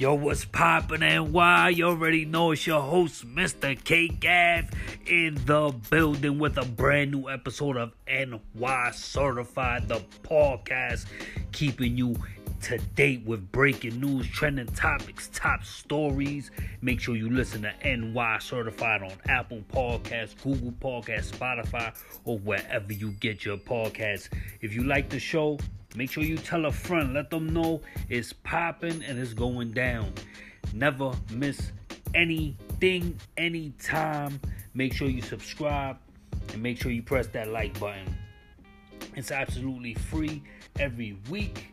Yo, what's poppin' and why? You already know it's your host, Mr. Cake Ave, in the building with a brand new episode of NY Certified, the podcast, keeping you to date with breaking news, trending topics, top stories. Make sure you listen to NY Certified on Apple Podcasts, Google Podcasts, Spotify, or wherever you get your podcasts. If you like the show, Make sure you tell a friend. Let them know it's popping and it's going down. Never miss anything, anytime. Make sure you subscribe and make sure you press that like button. It's absolutely free every week.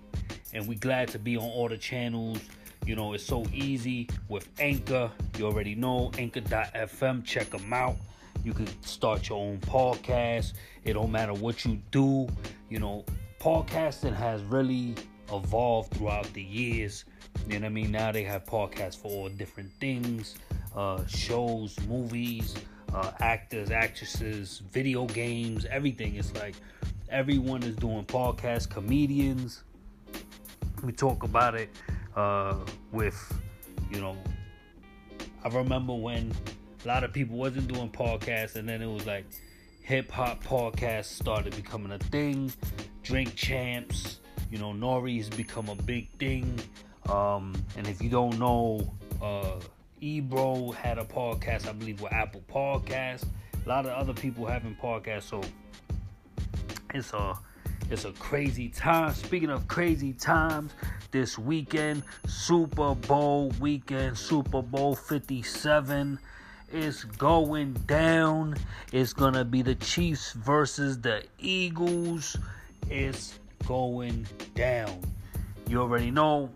And we're glad to be on all the channels. You know, it's so easy with Anchor. You already know Anchor.fm. Check them out. You can start your own podcast. It don't matter what you do. You know, podcasting has really evolved throughout the years. You know what I mean? Now they have podcasts for all different things uh, shows, movies, uh, actors, actresses, video games, everything. It's like everyone is doing podcasts, comedians. We talk about it uh, with, you know, I remember when a lot of people wasn't doing podcasts, and then it was like hip hop podcasts started becoming a thing. Drink champs, you know, Nori's become a big thing. Um, and if you don't know, uh, Ebro had a podcast, I believe, with Apple Podcast. A lot of other people having podcasts, so it's a it's a crazy time. Speaking of crazy times, this weekend, Super Bowl weekend, Super Bowl 57 is going down. It's gonna be the Chiefs versus the Eagles. It's going down. You already know,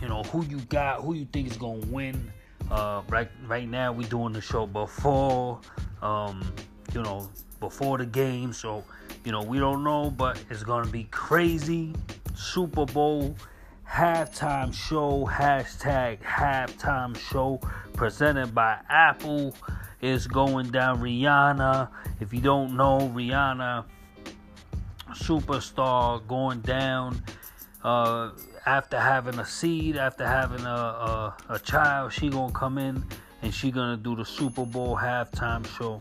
you know who you got, who you think is gonna win. Uh, right, right now we're doing the show before, um, you know, before the game. So, you know, we don't know, but it's gonna be crazy. Super Bowl halftime show, hashtag halftime show, presented by Apple, is going down. Rihanna, if you don't know, Rihanna, superstar, going down. Uh, after having a seed, after having a, a, a child, she gonna come in and she gonna do the Super Bowl halftime show,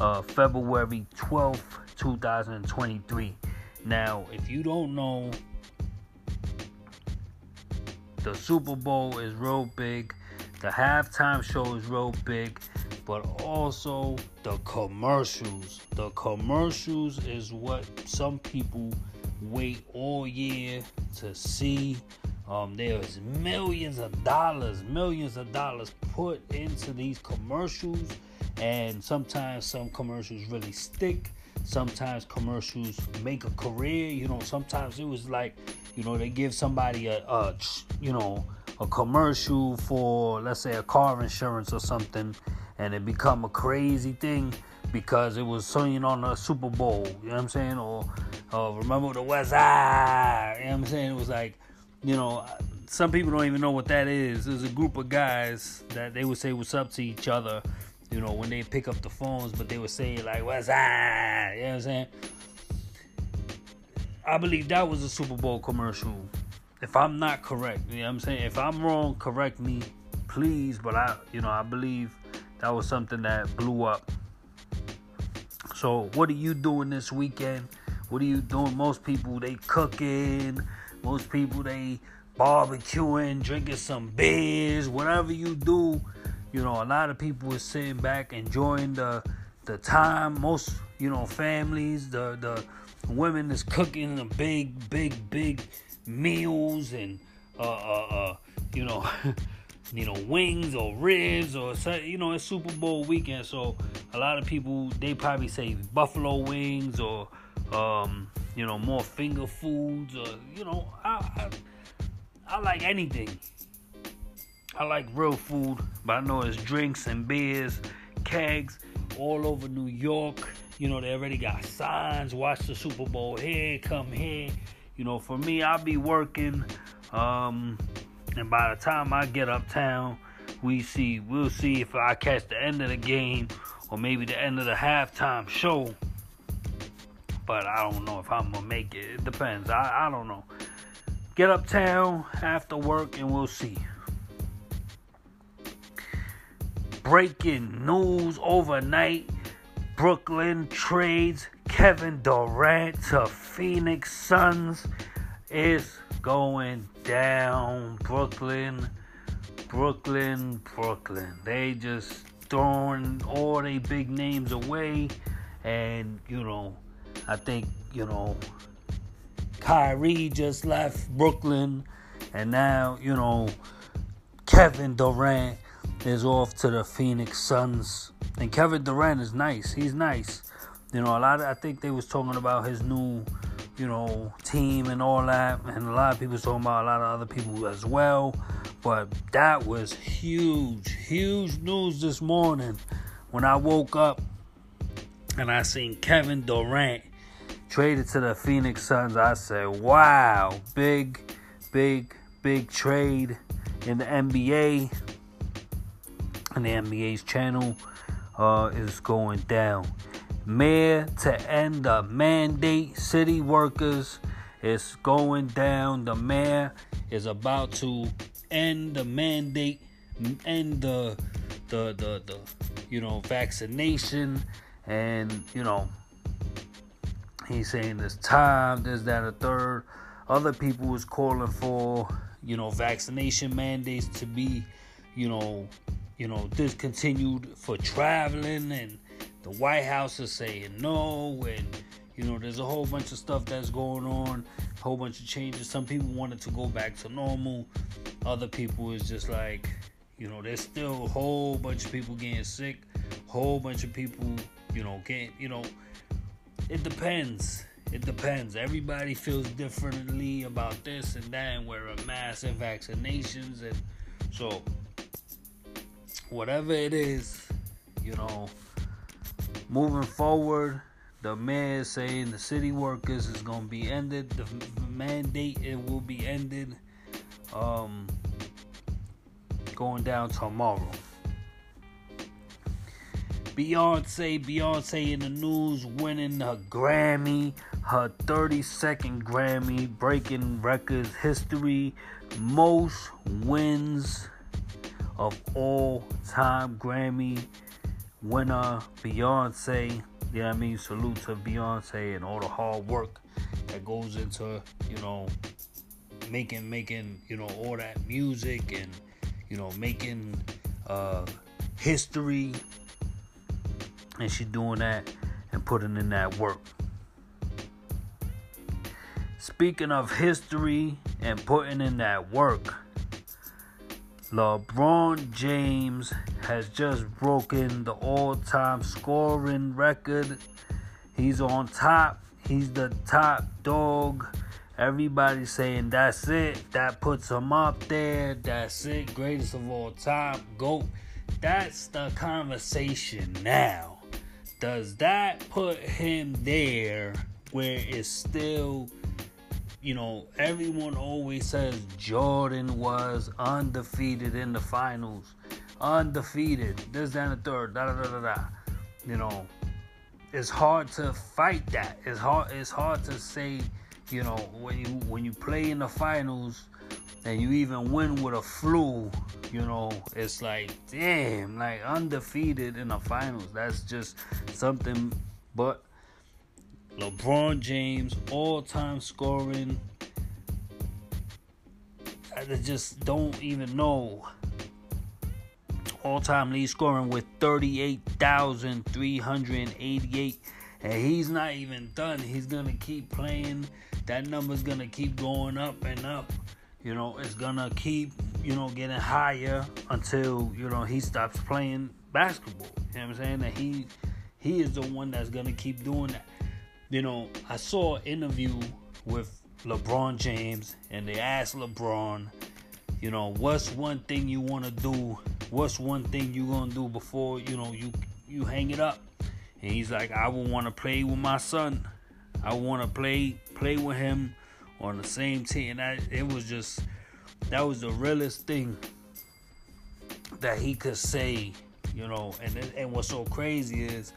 uh, February 12th, 2023. Now, if you don't know the Super Bowl is real big. The halftime show is real big. But also the commercials. The commercials is what some people wait all year to see. Um, there's millions of dollars, millions of dollars put into these commercials, and sometimes some commercials really stick. Sometimes commercials make a career. You know, sometimes it was like you know, they give somebody a, a you know, a commercial for let's say a car insurance or something, and it become a crazy thing because it was seen on the Super Bowl. You know what I'm saying? Or uh, remember the West Side? You know what I'm saying? It was like, you know, some people don't even know what that is. There's a group of guys that they would say what's up to each other. You know, when they pick up the phones, but they would say like West Side. You know what I'm saying? I believe that was a Super Bowl commercial. If I'm not correct, you know what I'm saying? If I'm wrong, correct me, please. But I, you know, I believe that was something that blew up. So, what are you doing this weekend? What are you doing? Most people they cooking. Most people they barbecuing, drinking some beers. Whatever you do, you know, a lot of people is sitting back enjoying the the time. Most, you know, families, the the women is cooking the big, big, big meals and uh, uh, uh you know, you know, wings or ribs or you know, it's Super Bowl weekend, so a lot of people they probably say buffalo wings or um, you know, more finger foods or you know, I, I, I like anything. I like real food, but I know it's drinks and beers, kegs all over New York you know, they already got signs. Watch the Super Bowl here, come here. You know, for me, I'll be working. Um, and by the time I get uptown, we see we'll see if I catch the end of the game or maybe the end of the halftime show. But I don't know if I'm gonna make it. It depends. I, I don't know. get uptown after work and we'll see. Breaking news overnight Brooklyn trades Kevin Durant to Phoenix Suns. It's going down. Brooklyn, Brooklyn, Brooklyn. They just throwing all their big names away. And, you know, I think, you know, Kyrie just left Brooklyn. And now, you know, Kevin Durant is off to the Phoenix Suns. And Kevin Durant is nice. He's nice. You know, a lot of, I think they was talking about his new, you know, team and all that. And a lot of people talking about a lot of other people as well. But that was huge, huge news this morning when I woke up and I seen Kevin Durant traded to the Phoenix Suns. I said, wow, big, big, big trade in the NBA. And the NBA's channel uh, is going down. Mayor to end the mandate. City workers is going down. The mayor is about to end the mandate, end the the the, the you know vaccination, and you know he's saying it's time. There's that a third. Other people is calling for you know vaccination mandates to be you know you know discontinued for traveling and the White House is saying no and you know there's a whole bunch of stuff that's going on a whole bunch of changes some people wanted to go back to normal other people is just like, you know, there's still a whole bunch of people getting sick, whole bunch of people, you know, getting, you know, it depends. It depends. Everybody feels differently about this and that, and wearing masks and vaccinations, and so whatever it is, you know, moving forward, the mayor saying the city workers is gonna be ended. The mandate it will be ended um, going down tomorrow. Beyonce, Beyonce in the news winning a Grammy, her 32nd Grammy, breaking records history, most wins of all time Grammy winner Beyonce. You know what I mean? Salute to Beyonce and all the hard work that goes into, you know, making making you know all that music and you know making uh, history, and she doing that and putting in that work. Speaking of history and putting in that work, LeBron James has just broken the all time scoring record. He's on top. He's the top dog Everybody's saying that's it. That puts him up there. That's it. Greatest of all time. GOAT. That's the conversation now. Does that put him there where it's still, you know, everyone always says Jordan was undefeated in the finals. Undefeated. This, that, and the third. Da da da da da. You know, it's hard to fight that. It's hard. It's hard to say you know, when you when you play in the finals and you even win with a flu, you know, it's like damn, like undefeated in the finals. That's just something. But LeBron James, all-time scoring. I just don't even know. All-time lead scoring with 38,388 and he's not even done. He's gonna keep playing that number's gonna keep going up and up. You know, it's gonna keep, you know, getting higher until, you know, he stops playing basketball. You know what I'm saying? That he he is the one that's gonna keep doing that. You know, I saw an interview with LeBron James and they asked LeBron, you know, what's one thing you wanna do? What's one thing you gonna do before, you know, you you hang it up? And he's like, I would wanna play with my son. I want to play play with him on the same team. And I, it was just that was the realest thing that he could say, you know. And and what's so crazy is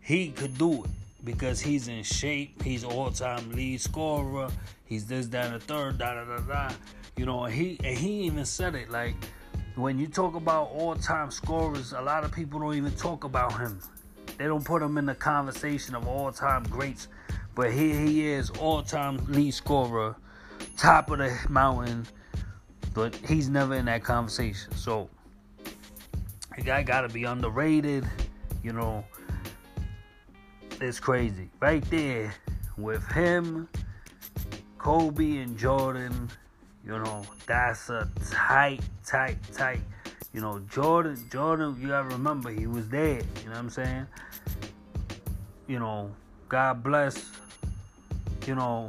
he could do it. Because he's in shape. He's all-time lead scorer. He's this, that, and the third, da da da da. You know, he and he even said it like when you talk about all-time scorers, a lot of people don't even talk about him. They don't put him in the conversation of all-time greats. But here he is, all-time lead scorer, top of the mountain. But he's never in that conversation. So the guy gotta be underrated, you know is crazy. Right there with him, Kobe and Jordan, you know, that's a tight, tight, tight. You know, Jordan, Jordan, you gotta remember he was dead. You know what I'm saying? You know, God bless, you know,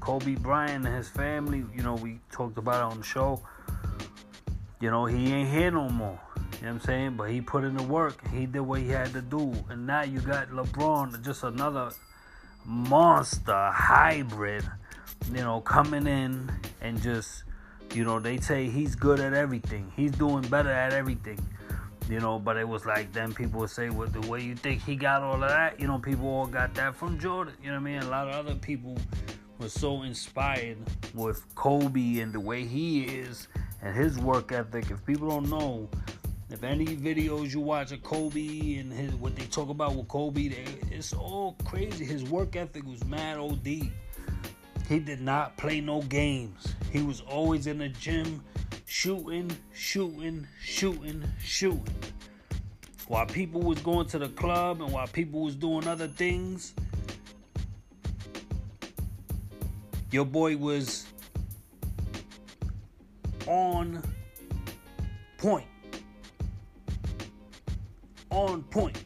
Kobe Bryant and his family. You know, we talked about it on the show. You know, he ain't here no more. Know what I'm saying? But he put in the work. He did what he had to do. And now you got LeBron, just another monster hybrid, you know, coming in and just, you know, they say he's good at everything. He's doing better at everything. You know, but it was like then people would say, well, the way you think he got all of that, you know, people all got that from Jordan. You know what I mean? A lot of other people were so inspired with Kobe and the way he is and his work ethic. If people don't know, if any videos you watch of Kobe and his what they talk about with Kobe, they, it's all crazy. His work ethic was mad OD. He did not play no games. He was always in the gym shooting, shooting, shooting, shooting. While people was going to the club and while people was doing other things, your boy was on point on point.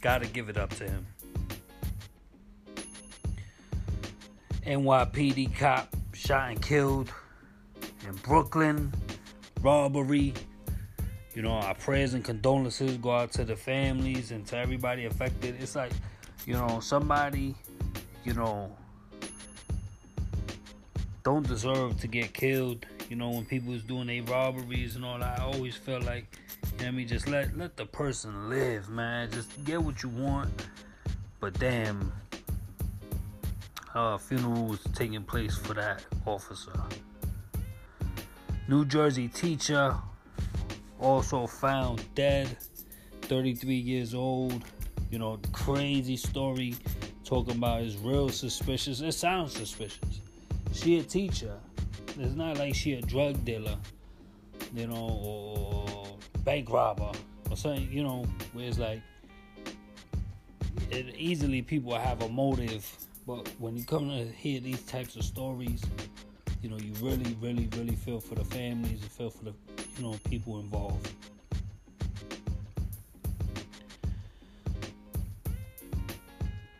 Gotta give it up to him. NYPD cop shot and killed in Brooklyn, robbery. You know, our prayers and condolences go out to the families and to everybody affected. It's like, you know, somebody, you know, don't deserve to get killed you know, when people was doing their robberies and all that, I always felt like, you know I mean, just let let the person live, man. Just get what you want. But damn, uh, funeral was taking place for that officer. New Jersey teacher also found dead, 33 years old. You know, crazy story talking about is real suspicious. It sounds suspicious. She a teacher. It's not like she a drug dealer, you know, or bank robber or something, you know, where it's like it easily people have a motive, but when you come to hear these types of stories, you know, you really, really, really feel for the families, you feel for the, you know, people involved.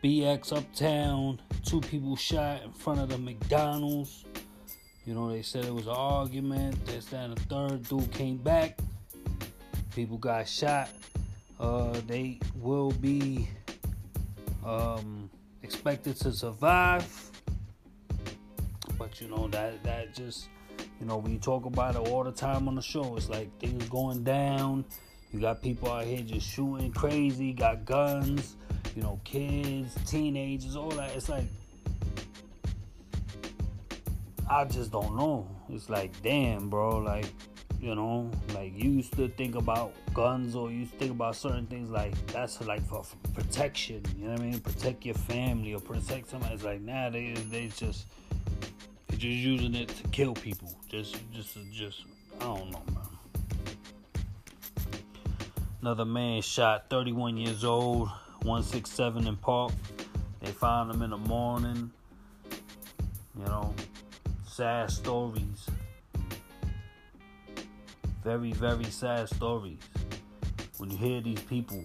BX Uptown, two people shot in front of the McDonald's. You know, they said it was an argument. This, that, and the third dude came back. People got shot. Uh, they will be um, expected to survive. But you know that that just you know we talk about it all the time on the show, it's like things going down. You got people out here just shooting crazy, got guns, you know, kids, teenagers, all that. It's like I just don't know. It's like, damn, bro. Like, you know, like you used to think about guns or you used to think about certain things like that's like for, for protection. You know what I mean? Protect your family or protect somebody. It's like nah, they they just they're just using it to kill people. Just just just I don't know, man. Another man shot, 31 years old, 167 in Park. They found him in the morning. You know, sad stories. Very, very sad stories. When you hear these people.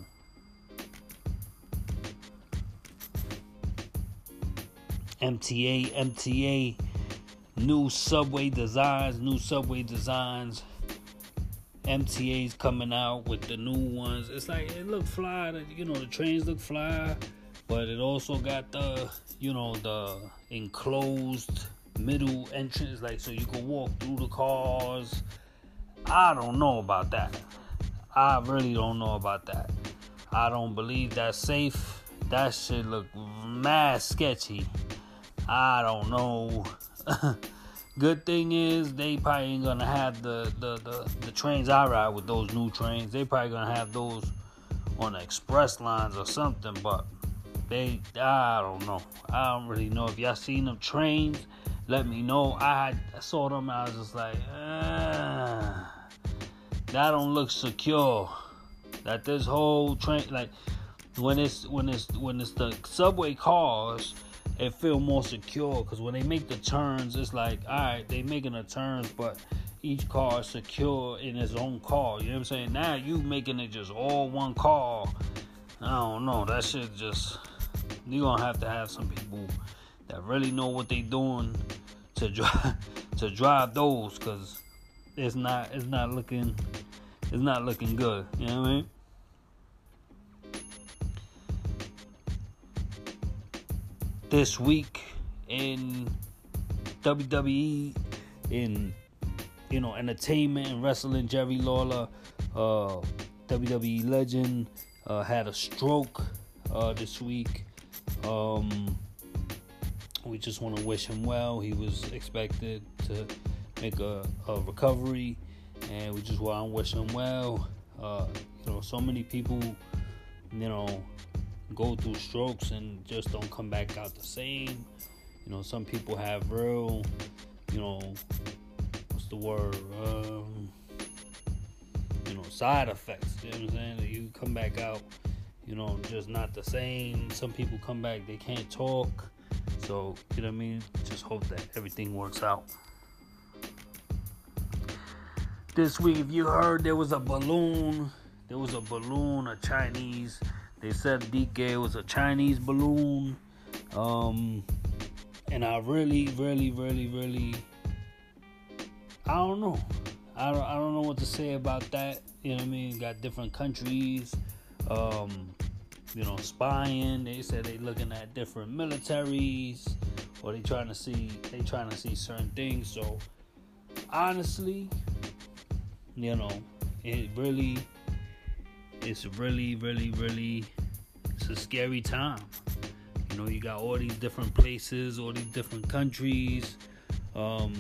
MTA, MTA, new subway designs, new subway designs. MTA's coming out with the new ones. It's like it look fly. You know the trains look fly, but it also got the you know the enclosed middle entrance, like so you can walk through the cars. I don't know about that. I really don't know about that. I don't believe that's safe. That shit look mad sketchy. I don't know. Good thing is they probably ain't gonna have the, the, the, the trains I ride with those new trains. They probably gonna have those on the express lines or something, but they I don't know. I don't really know. If y'all seen them trains, let me know. I, saw them I was just like, ah, that don't look secure. That this whole train like when it's when it's when it's the subway cars it feel more secure because when they make the turns, it's like, all right, they making the turns, but each car is secure in its own car. You know what I'm saying? Now you making it just all one car. I don't know. That shit just you gonna have to have some people that really know what they doing to drive to drive those because it's not it's not looking it's not looking good. You know what I mean? this week in WWE, in you know entertainment and wrestling. Jerry Lawler, uh, WWE legend, uh, had a stroke uh, this week. Um, we just want to wish him well. He was expected to make a, a recovery, and we just want to wish him well. Uh, you know, so many people, you know, go through strokes and just don't come back out the same. You know, some people have real, you know, what's the word? Um, you know, side effects. You know what I'm saying? You come back out, you know, just not the same. Some people come back, they can't talk. So, you know what I mean? Just hope that everything works out. This week, if you heard, there was a balloon. There was a balloon, a Chinese they said DK was a Chinese balloon. Um, and I really, really, really, really, I don't know. I don't, I don't know what to say about that. You know what I mean? Got different countries, um, you know, spying. They said they looking at different militaries, or they trying to see they trying to see certain things. So honestly, you know, it really it's really, really, really, it's a scary time. You know, you got all these different places, all these different countries. Um,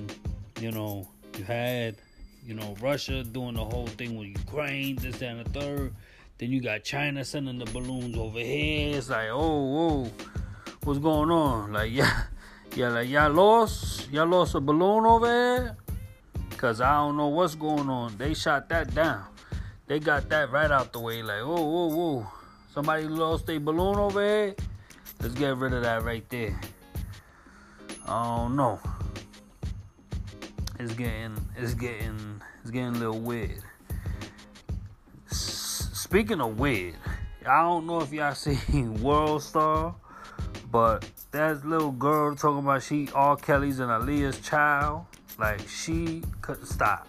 you know, you had, you know, Russia doing the whole thing with Ukraine, this, that, and the third. Then you got China sending the balloons over here. It's like, oh, whoa, what's going on? Like, yeah, yeah, like y'all lost, y'all lost a balloon over here. Cause I don't know what's going on. They shot that down they got that right out the way. Like, oh, whoa, whoa. Somebody lost a balloon over here. Let's get rid of that right there. Oh no. It's getting, it's getting, it's getting a little weird. Speaking of weird, I don't know if y'all seen World Star, but that little girl talking about she R. Kelly's and Aaliyah's child. Like she couldn't stop.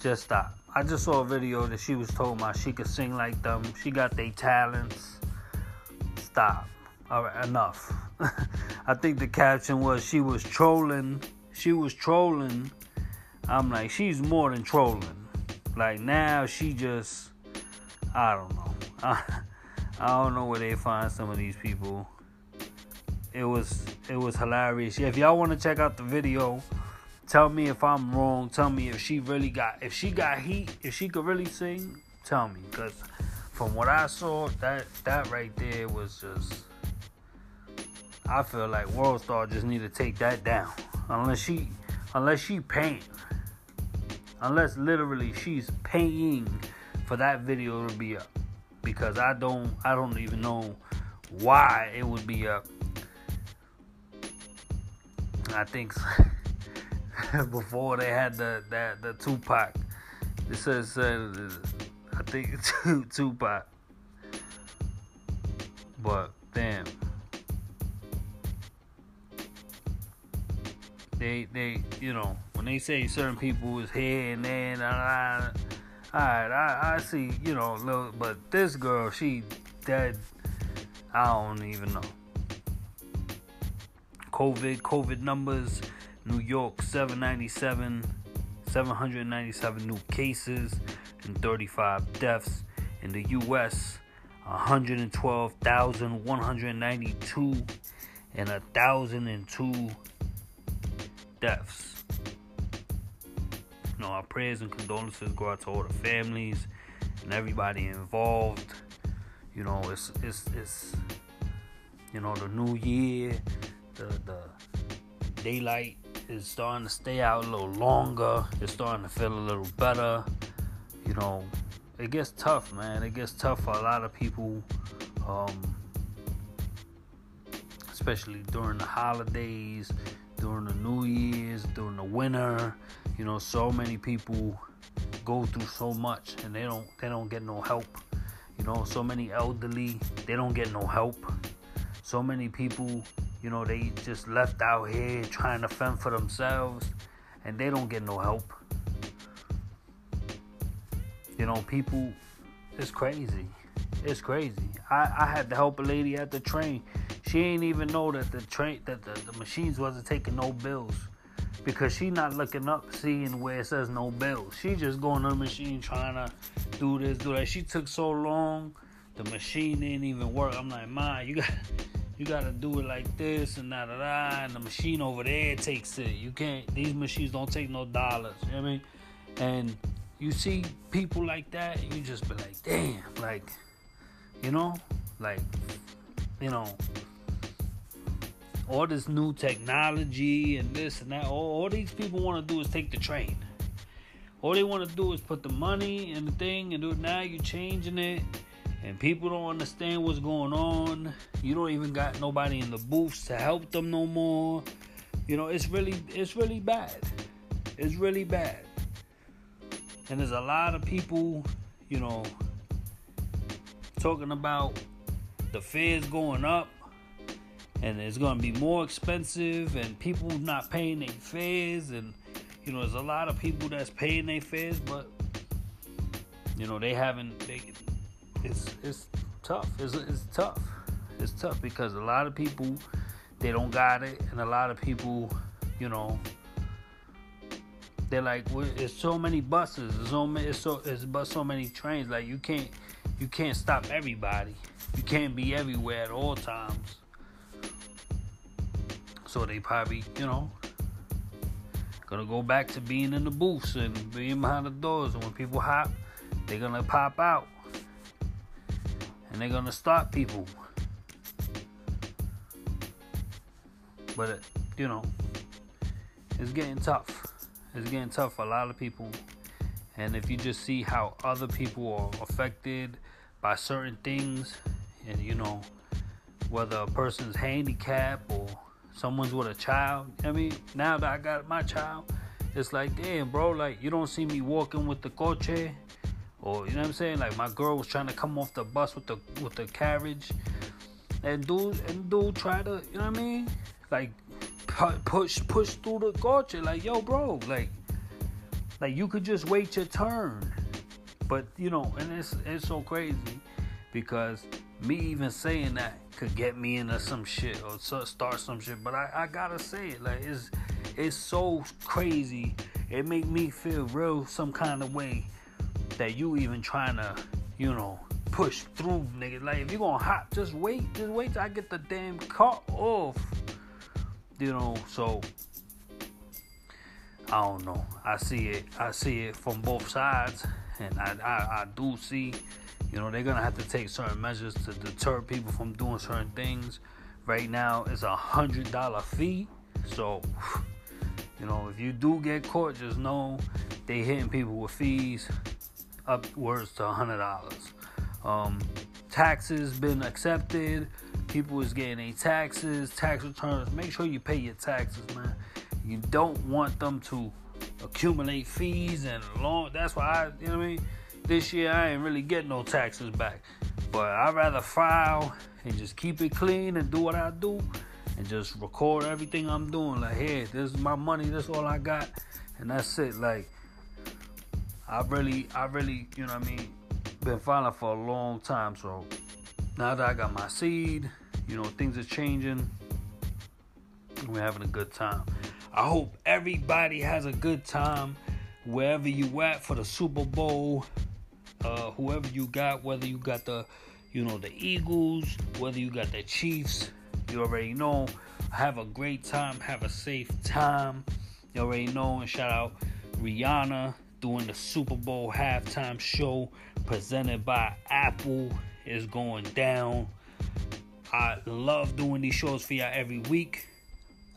Just stop. I just saw a video that she was told my she could sing like them. She got their talents. Stop. All right, enough. I think the caption was she was trolling. She was trolling. I'm like, she's more than trolling. Like now she just I don't know. I, I don't know where they find some of these people. It was it was hilarious. Yeah, if y'all want to check out the video, Tell me if I'm wrong. Tell me if she really got if she got heat, if she could really sing. Tell me, cause from what I saw, that that right there was just. I feel like World Star just need to take that down, unless she, unless she paint, unless literally she's paying for that video to be up, because I don't, I don't even know why it would be up. I think. before they had the that the Tupac. It says uh, I think Tupac. But damn. They they you know when they say certain people is here and there and alright I, I see you know little but this girl she dead I don't even know COVID COVID numbers New York 797, 797 new cases. and 35 deaths in the U.S. 112,192 and 1,002 deaths. You know, our prayers and condolences go out to all the families and everybody involved. You know, it's it's it's you know the new year, the the daylight is starting to stay out a little longer. It's starting to feel a little better. You know, it gets tough, man. It gets tough for a lot of people, um, especially during the holidays, during the New Year's, during the winter. You know, so many people go through so much and they don't they don't get no help. You know, so many elderly, they don't get no help. So many people, you know, they just left out here trying to fend for themselves and they don't get no help. You know, people, it's crazy. It's crazy. I, I had to help a lady at the train. She ain't even know that the train that the, the machines wasn't taking no bills because she not looking up seeing where it says no bills. She just going to the machine trying to do this, do that. She took so long, the machine didn't even work. I'm like, Ma, you got you gotta do it like this and da da da and the machine over there takes it. You can't these machines don't take no dollars. You know what I mean? And you see people like that, you just be like, damn, like, you know, like, you know, all this new technology and this and that. All, all these people want to do is take the train. All they want to do is put the money in the thing and do it. Now you're changing it, and people don't understand what's going on. You don't even got nobody in the booths to help them no more. You know, it's really, it's really bad. It's really bad. And there's a lot of people, you know, talking about the fares going up and it's going to be more expensive and people not paying their fares and you know there's a lot of people that's paying their fares but you know they haven't they, it's it's tough it's, it's tough it's tough because a lot of people they don't got it and a lot of people you know they're like, well, it's so many buses, there's so many, it's so it's but so many trains. Like you can't, you can't stop everybody. You can't be everywhere at all times. So they probably, you know, gonna go back to being in the booths and being behind the doors. And when people hop, they're gonna pop out, and they're gonna stop people. But you know, it's getting tough. It's getting tough for a lot of people. And if you just see how other people are affected by certain things, and you know, whether a person's handicapped or someone's with a child, I mean, now that I got my child, it's like, damn, bro, like you don't see me walking with the coche, or you know what I'm saying? Like my girl was trying to come off the bus with the with the carriage, and dude and dude try to, you know what I mean? Like push push through the culture. Like, yo, bro, like, like you could just wait your turn. But you know, and it's it's so crazy because me even saying that could get me into some shit or start some shit. But I, I gotta say it, like it's it's so crazy. It make me feel real some kind of way that you even trying to, you know, push through, nigga. Like if you gonna hop, just wait, just wait till I get the damn car off you know, so I don't know. I see it. I see it from both sides, and I, I, I do see, you know, they're gonna have to take certain measures to deter people from doing certain things. Right now, it's a hundred dollar fee, so you know, if you do get caught, just know they hitting people with fees upwards to a hundred dollars. Um, taxes been accepted people is getting their taxes, tax returns. Make sure you pay your taxes, man. You don't want them to accumulate fees and long. That's why I, you know what I mean. This year I ain't really getting no taxes back, but I'd rather file and just keep it clean and do what I do, and just record everything I'm doing. Like, hey, this is my money. This is all I got, and that's it. Like, I really, I really, you know what I mean, been filing for a long time, so now that I got my seed, you know, things are changing. We're having a good time. I hope everybody has a good time wherever you at for the Super Bowl. Uh, whoever you got, whether you got the, you know, the Eagles, whether you got the Chiefs, you already know. Have a great time. Have a safe time. You already know. And shout out Rihanna doing the Super Bowl halftime show presented by Apple is going down. I love doing these shows for y'all every week.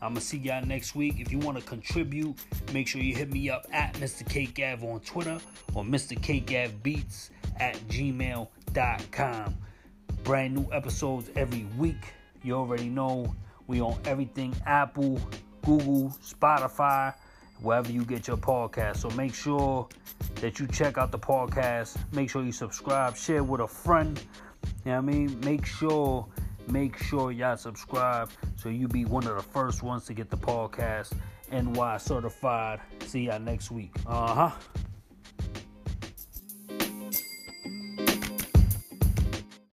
I'm gonna see y'all next week. If you want to contribute, make sure you hit me up at Mr. Cake Ave on Twitter or Mr. Cake Ave Beats at gmail.com. Brand new episodes every week. You already know we on everything Apple, Google, Spotify, wherever you get your podcast. So make sure that you check out the podcast. Make sure you subscribe, share with a friend. You know what I mean? Make sure, make sure y'all subscribe so you be one of the first ones to get the podcast NY certified. See y'all next week. Uh huh.